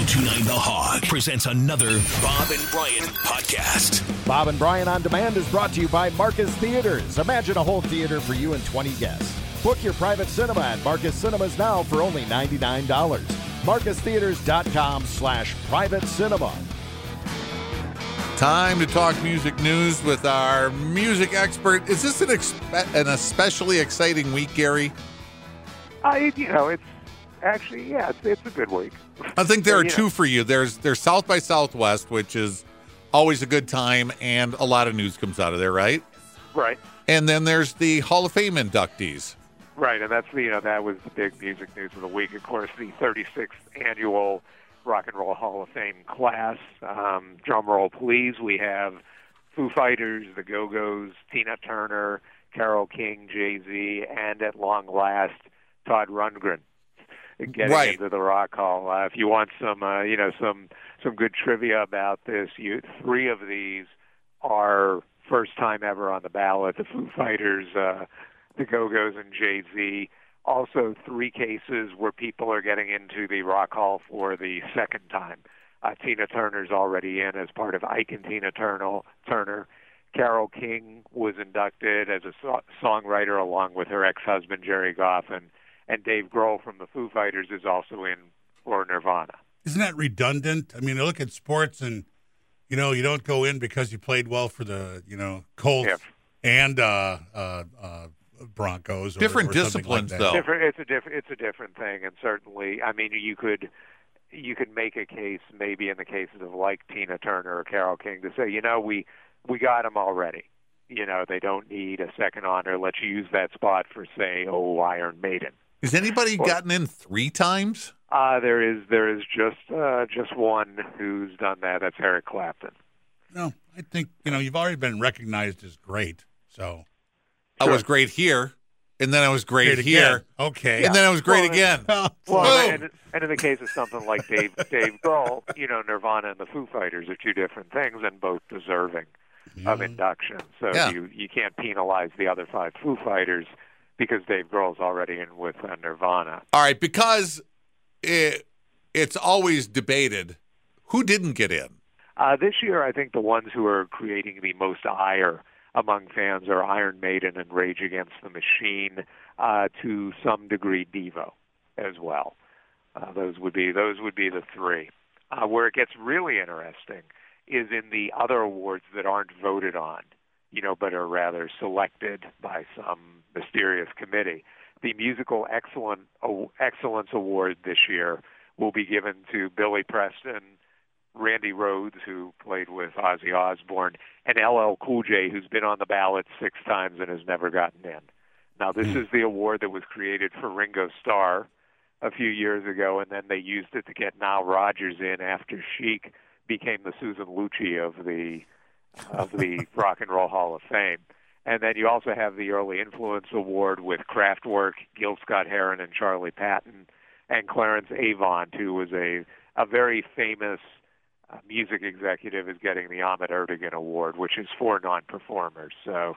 1029 The Hog presents another Bob and Brian podcast. Bob and Brian on Demand is brought to you by Marcus Theaters. Imagine a whole theater for you and 20 guests. Book your private cinema at Marcus Cinemas now for only $99. MarcusTheaters.com slash private cinema. Time to talk music news with our music expert. Is this an, expe- an especially exciting week, Gary? I, you know, it's actually, yeah, it's, it's a good week. I think there are Yeah. two for you. There's there's South by Southwest, which is always a good time, and a lot of news comes out of there, right? Right, And then there's the Hall of Fame inductees. right, and that's the, you know, that was the big music news of the week. Of course, the 36th annual Rock and Roll Hall of Fame class. Um, drum roll, please. We have Foo Fighters, the Go Go's, Tina Turner, Carole King, Jay Z, and at long last, Todd Rundgren. Getting Right. into the Rock Hall. Uh, if you want some, uh, you know, some some good trivia about this, you three of these are first time ever on the ballot. The Foo Fighters, uh, the Go Go's, and Jay Z. Also, three cases where people are getting into the Rock Hall for the second time. Uh, Tina Turner's already in as part of Ike and Tina Turner. Turner. Carole King was inducted as a so- songwriter along with her ex-husband Gerry Goffin, and, and Dave Grohl from the Foo Fighters is also in for Nirvana. Isn't that redundant? I mean, I look at sports and you know you don't go in because you played well for the you know Colts Yeah. and uh, uh, uh, Broncos. Or, Different or disciplines, like though. different it's a different it's a different thing and certainly i mean you could you could make a case maybe in the cases of like tina turner or carole king to say you know we we got them already you know they don't need a second honor let's use that spot for say oh iron maiden Has anybody gotten in three times? uh there is there is just uh just one who's done that that's eric clapton No, I think you know you've already been recognized as great. So I was great here, and then I was great, Great here, again. Okay. and then I was great Well, again. Well, Well, Boom. and, and in the case of something like Dave Dave Grohl, you know, Nirvana and the Foo Fighters are two different things, and both deserving of induction. So Yeah. you you can't penalize the other five Foo Fighters because Dave Grohl's already in with uh, Nirvana. All right, because it, it's always debated who didn't get in. Uh, this year, I think the ones who are creating the most ire among fans are Iron Maiden and Rage Against the Machine, uh, to some degree Devo as well. Uh, those would be those would be the three. Uh, where it gets really interesting is in the other awards that aren't voted on, you know, but are rather selected by some mysterious committee. The musical excellent excellence award this year will be given to Billy Preston, Randy Rhoads, who played with Ozzy Osbourne, and LL Cool J, who's been on the ballot six times and has never gotten in. Now, this hmm. is the award that was created for Ringo Starr a few years ago, and then they used it to get Nile Rodgers in after Chic became the Susan Lucci of the of the Rock and Roll Hall of Fame. And then you also have the Early Influence Award with Kraftwerk, Gil Scott Heron, and Charlie Patton, and Clarence Avant, who was a a very famous uh, music executive, is getting the Ahmet Ertegun Award, which is for non-performers. So,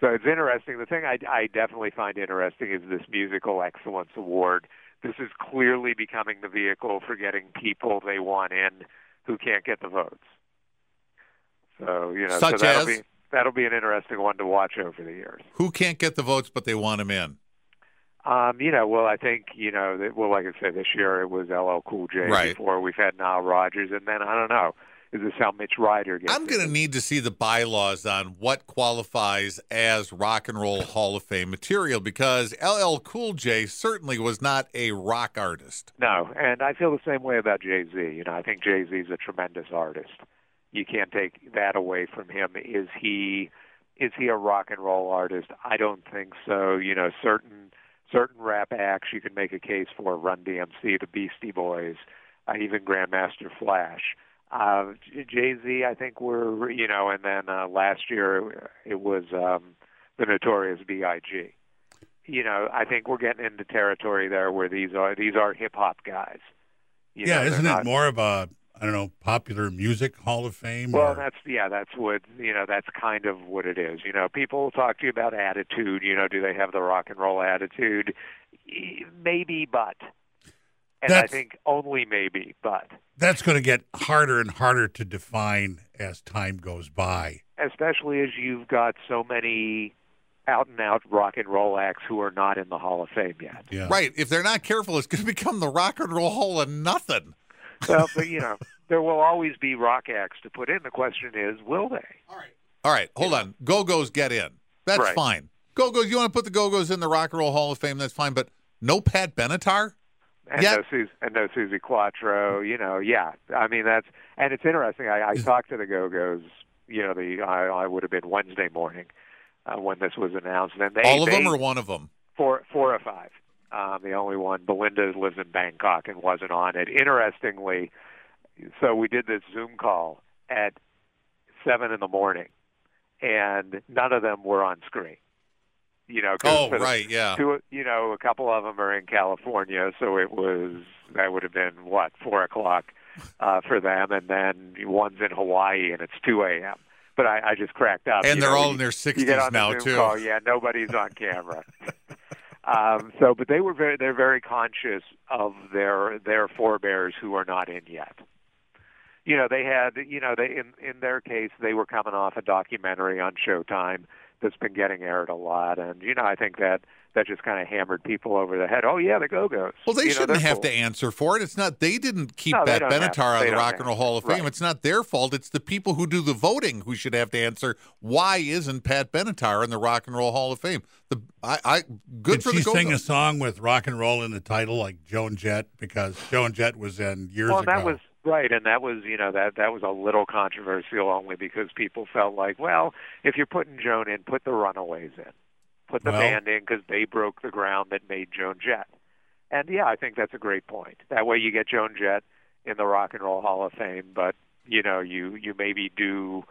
so it's interesting. The thing I, I definitely find interesting is this Musical Excellence Award. This is clearly becoming the vehicle for getting people they want in who can't get the votes. So you know, Such so that'll as? be that'll be an interesting one to watch over the years. Who can't get the votes, but they want him in? Um, you know, well, I think you know, that, well, like I said, this year it was LL Cool J. Right. Before we've had Nile Rodgers, and then I don't know, is this how Mitch Ryder gets? I'm going to need to see the bylaws on what qualifies as Rock and Roll Hall of Fame material because LL Cool J certainly was not a rock artist. No, and I feel the same way about Jay Z. You know, I think Jay Z is a tremendous artist. You can't take that away from him. Is he is he a rock and roll artist? I don't think so. You know, certain certain rap acts you can make a case for Run DMC, the Beastie Boys, uh, even Grandmaster Flash. Uh, Jay Z, I think we're you know, and then uh, last year it was um, the Notorious B.I.G. You know, I think we're getting into territory there where these are these are hip hop guys. You yeah, know, isn't not- it more of a I don't know popular music Hall of Fame? Well, or- that's yeah, that's what you know. That's kind of what it is. You know, people talk to you about attitude. You know, do they have the rock and roll attitude? Maybe, but And I think only maybe, but That's going to get harder and harder to define as time goes by. especially as you've got so many out and out rock and roll acts who are not in the Hall of Fame yet. Yeah. Right. If they're not careful, it's going to become the Rock and Roll Hall of nothing. Well, but you know, there will always be rock acts to put in. The question is, will they? All right. All right. hold on. Go Go's get in. That's Right. fine. Go Go's. You want to put the Go Go's in the Rock and Roll Hall of Fame? That's fine. But no Pat Benatar. And Yeah. no Sus and no Suzi Quatro. You know, yeah. I mean, that's and it's interesting. I, I talked to the Go Go's. You know, the I, I would have been Wednesday morning uh, when this was announced, and they All of they, them or one of them? four four or five. Um, the only one, Belinda, lives in Bangkok and wasn't on it. Interestingly, so we did this Zoom call at seven in the morning, and none of them were on screen. You know, 'cause Oh, the- right, yeah. Two, you know, a couple of them are in California, so it was that would have been what four o'clock uh, for them, and then one's in Hawaii, and it's two a.m. But I, I just cracked up. And you they're know, all you- in their 60s now, Zoom too. Call, yeah, nobody's on camera. um, so, but they were very, they're very conscious of their their forebears who are not in yet. You know, they had, you know, they in in their case, they were coming off a documentary on Showtime that's been getting aired a lot, and you know, I think that that just kind of hammered people over the head. Oh yeah, the Go Go's. Well, they you shouldn't they're have cool. to answer for it. It's not they didn't keep No, they Pat Benatar out of the Rock and Roll. Hall of Fame. Right. It's not their fault. It's the people who do the voting who should have to answer why isn't Pat Benatar in the Rock and Roll Hall of Fame? The I, I good Did for she the Go sing a song with rock and roll in the title, like Joan Jett? Because Joan Jett was in years well, ago. that was right, and that was you know that that was a little controversial only because people felt like, well, if you're putting Joan in, put the Runaways in, put the Well- band in because they broke the ground that made Joan Jett. And yeah, I think that's a great point. That way, you get Joan Jett in the Rock and Roll Hall of Fame, but you know, you you maybe do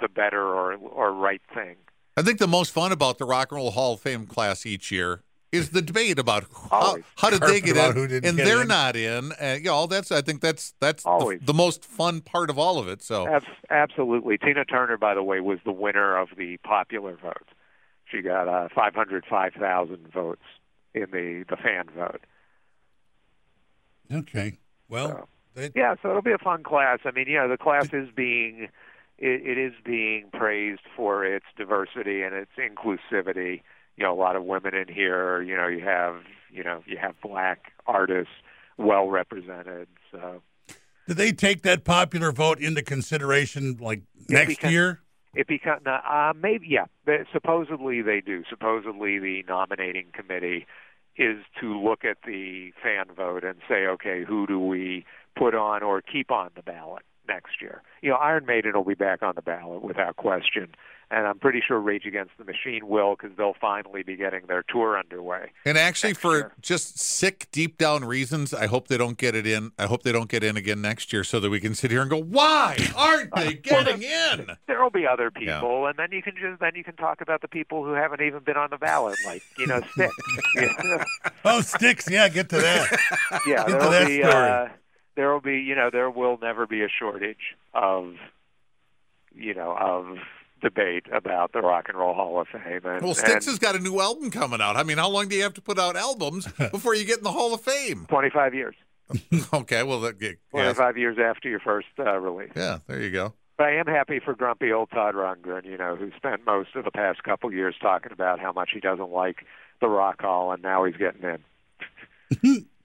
the better or or right thing. I think the most fun about the Rock and Roll Hall of Fame class each year is the debate about how, how did they get in who didn't and get they're in. not in. Uh, you know, that's I think that's that's the, the most fun part of all of it. So Abs- absolutely. Tina Turner, by the way, was the winner of the popular vote. She got uh, 505,000 votes in the the fan vote. okay. Well, So- they, Yeah, so it'll be a fun class. I mean, you know, the class is being it, it is being praised for its diversity and its inclusivity. You know, a lot of women in here. You know, you have you know you have black artists well represented. So did they take that popular vote into consideration, like next because- year? it become uh, maybe yeah. Supposedly they do. Supposedly the nominating committee is to look at the fan vote and say, okay, who do we put on or keep on the ballot next year? You know, Iron Maiden will be back on the ballot without question, and I'm pretty sure Rage Against the Machine will because they'll finally be getting their tour underway. And actually, for year. just sick, deep down reasons, I hope they don't get it in. I hope they don't get in again next year, so that we can sit here and go, "Why aren't they getting in?" There will be other people, and then you can just then you can talk about the people who haven't even been on the ballot, like you know, Stick. Yeah. Oh, Styx. Yeah, get to that. yeah, Into there'll that be story. uh, there will be you know there will never be a shortage of you know of debate about the Rock and Roll Hall of Fame. And, Well, Styx has got a new album coming out. I mean, how long do you have to put out albums before you get in the Hall of Fame? 25 years, okay, well, that, yeah, 25 years after your first uh, release. yeah, there you go. But I am happy for grumpy old Todd Rundgren, you know, who spent most of the past couple years talking about how much he doesn't like the Rock Hall, and now he's getting in.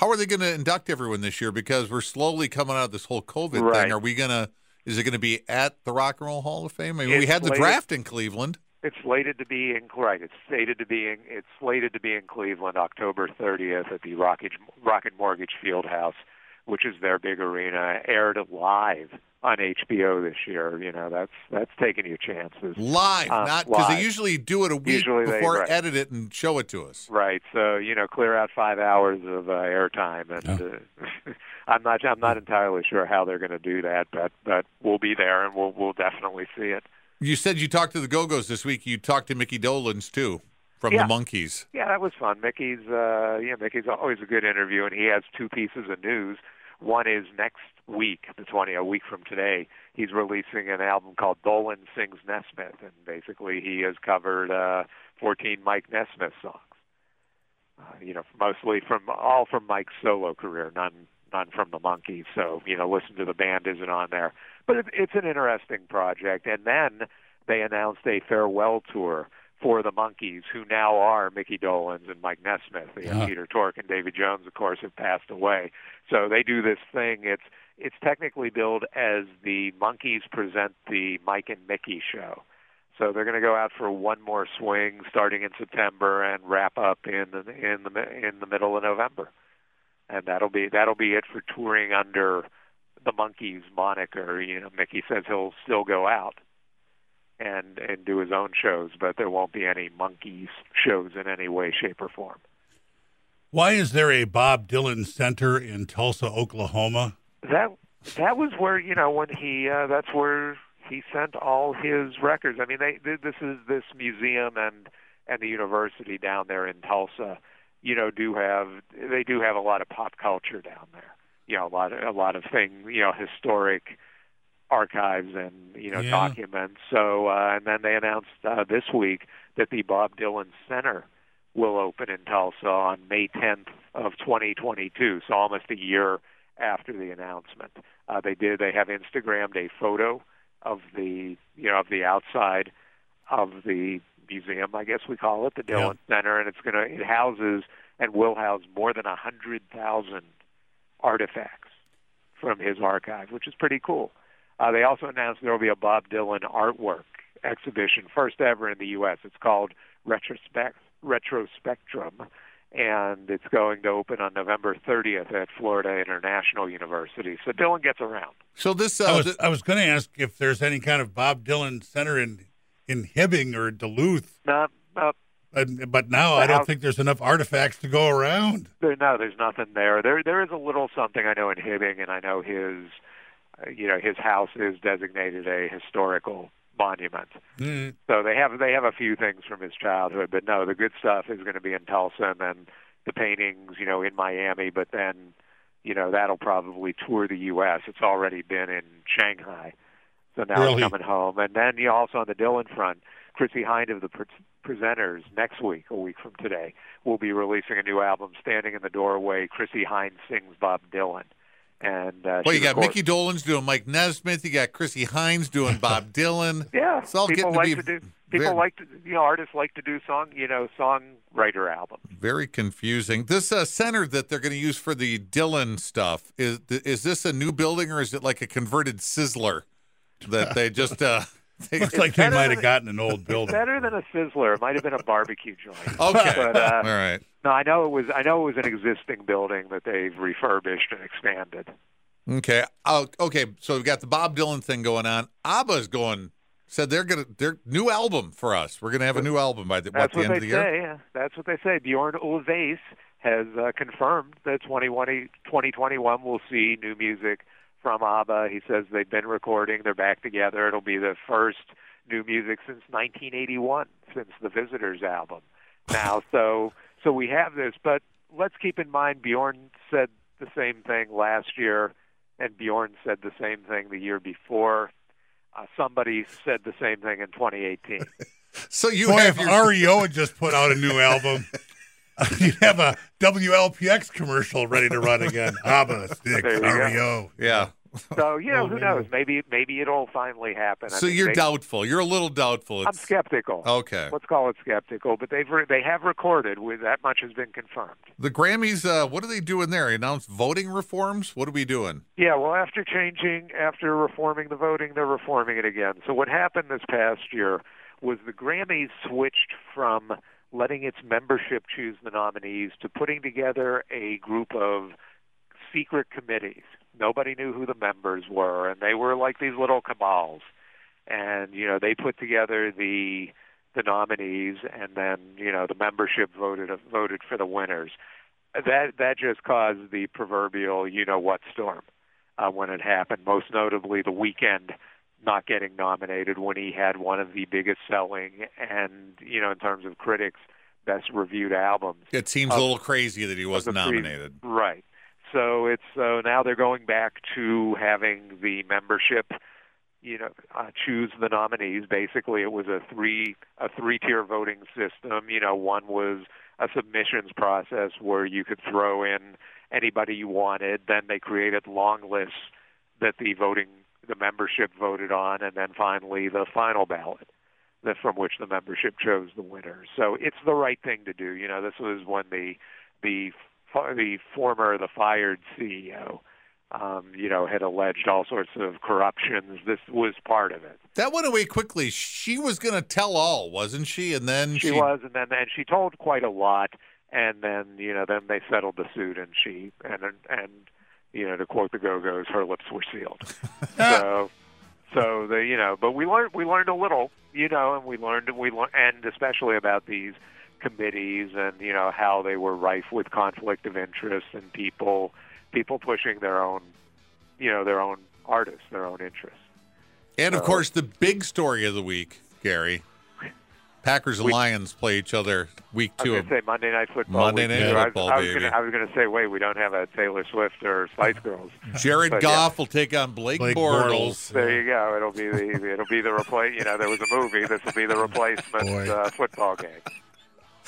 How are they going to induct everyone this year? Because we're slowly coming out of this whole COVID Right. thing. Are we going to? Is it going to be at the Rock and Roll Hall of Fame? I mean, we had the slated- draft in Cleveland. It's slated to be in right. It's slated to be in. It's slated to be in Cleveland, October 30th at the Rocket Rocket Mortgage Fieldhouse, which is their big arena. Aired live on HBO this year. You know, that's that's taking your chances. Live, Uh, not because they usually do it a week Usually they- before, right. edit it, and show it to us. Right. So you know, clear out five hours of uh, airtime, and uh, I'm not I'm not entirely sure how they're going to do that, but but we'll be there and we'll we'll definitely see it. You said you talked to the Go Go's this week. You talked to Mickey Dolenz too from Yeah. the Monkees. Yeah, that was fun. Mickey's uh yeah, Mickey's always a good interview and he has two pieces of news. One is next week, the 20 a week from today, he's releasing an album called Dolenz Sings Nesmith and basically he has covered uh 14 Mike Nesmith songs. uh, you know, mostly from all from Mike's solo career, none none from the Monkees. So you know, listen to the band isn't on there, but it, it's an interesting project. And then they announced a farewell tour for the Monkees who now are Mickey Dolenz and Mike Nesmith. You know, Yeah. Peter Tork and David Jones, of course, have passed away. So they do this thing. It's it's technically billed as the Monkees present the Mike and Mickey show. So they're going to go out for one more swing starting in September and wrap up in the in the in the middle of November. And that'll be that'll be it for touring under the Monkees moniker. You know, Mickey says he'll still go out and and do his own shows, but there won't be any Monkees shows in any way, shape, or form. Why is there a Bob Dylan Center in Tulsa, Oklahoma? That that was where you know when he uh, that's where he sent all his records. I mean, they this is this museum and and the university down there in Tulsa. You know, do have they do have a lot of pop culture down there. You know, a lot of a lot of things. You know, historic archives and you know Yeah. documents. So uh, and then they announced uh, this week that the Bob Dylan Center will open in Tulsa on May 10th of 2022. So almost a year after the announcement. Uh, they did. They have Instagrammed a photo of the you know of the outside of the museum, I guess we call it, the Dylan Center, and it's gonna it houses and will house more than a hundred thousand artifacts from his archive, which is pretty cool. Uh, they also announced there will be a Bob Dylan artwork exhibition, first ever in the U.S. It's called Retrospect Retrospectrum, and it's going to open on November 30th at Florida International University. So Dylan gets around. So this, I uh, was th- I was going to ask if there's any kind of Bob Dylan Center in in Hibbing or Duluth, Not, not but, but now I don't think there's enough artifacts to go around. there, no, there's nothing there. There, there is a little something I know in Hibbing, and I know his, you know, his house is designated a historical monument. Mm. So they have they have a few things from his childhood, but no, the good stuff is going to be in Tulsa, and the paintings, you know, in Miami. But then, you know, that'll probably tour the U.S. It's already been in Shanghai, so now Really? it's coming home. And then you also on the Dylan front, Chrissie Hynde of the pre- Pretenders next week, a week from today, will be releasing a new album, Standing in the Doorway. Chrissie Hynde sings Bob Dylan. And uh, well, you got records- Mickey Dolenz doing Mike Nesmith. You got Chrissy Hines doing Bob Dylan. Yeah, It's all people like to to, do. People very- like to, you know, artists like to do song, you know, songwriter albums. Very confusing. This uh, center that they're going to use for the Dylan stuff is is this a new building or is it like a converted Sizzler that they just uh, they, Looks like they might have gotten an old building. Better than a sizzler. It might have been a barbecue joint. okay? But, uh, All right. No, I know it was. I know it was an existing building that they've refurbished and expanded. Okay. Oh, okay. So we've got the Bob Dylan thing going on. ABBA's going. Said they're gonna their new album for us. We're gonna have a new album by the, what, the end of the year. say. That's what they say. Bjorn Ulvaeus has uh, confirmed that 2020, 2021 will see new music from ABBA. He says they've been recording. They're back together. It'll be the first new music since 1981, since the Visitors album. Now, so so we have this, but let's keep in mind Bjorn said the same thing last year, and Bjorn said the same thing the year before. Uh, somebody said the same thing in 2018. So you Boy, have if your REO had just put out a new album, you'd have a WLPX commercial ready to run again. ABBA, you go. REO. yeah. So you know, Oh, who knows? Maybe maybe it'll finally happen. I So mean, you're they- doubtful. You're a little doubtful. I'm skeptical. Okay. Let's call it skeptical, but they've re- they have recorded. With that much has been confirmed. The Grammys. Uh, what are they doing there? Announced voting reforms. What are we doing? Yeah, well, after changing, after reforming the voting, they're reforming it again. So what happened this past year was the Grammys switched from letting its membership choose the nominees to putting together a group of secret committees. Nobody knew who the members were, and they were like these little cabals. And you know, they put together the the nominees, and then you know the membership voted voted for the winners. That that just caused the proverbial you know what storm uh, when it happened. Most notably, the Weeknd not getting nominated when he had one of the biggest selling and you know in terms of critics best reviewed albums It seems a little crazy that he wasn't of nominated. Right. So it's so now they're going back to having the membership, you know, uh, choose the nominees. Basically, it was a three a three tier voting system. You know, one was a submissions process where you could throw in anybody you wanted. Then they created long lists that the voting the membership voted on, and then finally the final ballot that from which the membership chose the winner. So it's the right thing to do. You know, this was when the the the former the fired CEO um, you know, had alleged all sorts of corruptions. This was part of it. That went away quickly. She was going to tell all, wasn't she? And then she, she, was, and then and she told quite a lot. And then you know, then they settled the suit, and she and and you know, to quote the Go Go's, her lips were sealed. so, so the you know, but we learned we learned a little, you know, and we learned we learned, and especially about these committees and you know how they were rife with conflict of interest and people people pushing their own, you know, their own artists, their own interests. And of course, the big story of the week, Gary. Packers and we, Lions play each other week two. I was going to say Monday Night Football. Monday Night Football, I was, baby. I was going to say, wait, we don't have a Taylor Swift or Spice Girls. Jared but, Goff yeah. will take on Blake, Blake Bortles. Bortles. There you go. It'll be the it'll be the replace. You know, there was a movie. This will be the replacement uh, football game.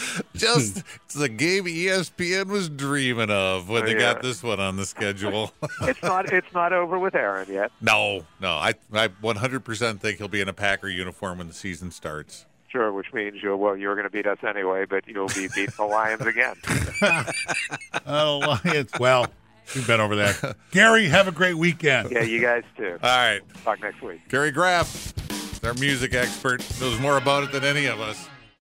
Just it's the game ESPN was dreaming of when they yeah. got this one on the schedule. it's not it's not over with Aaron yet. No, no. I I 100% think he'll be in a Packer uniform when the season starts. Sure, which means you'll well you're going to beat us anyway, but you'll be beating the Lions again. oh, Lions! Well, we've been over that. Gary, have a great weekend. Yeah, you guys too. All right, talk next week. Gary Graff, our music expert, knows more about it than any of us.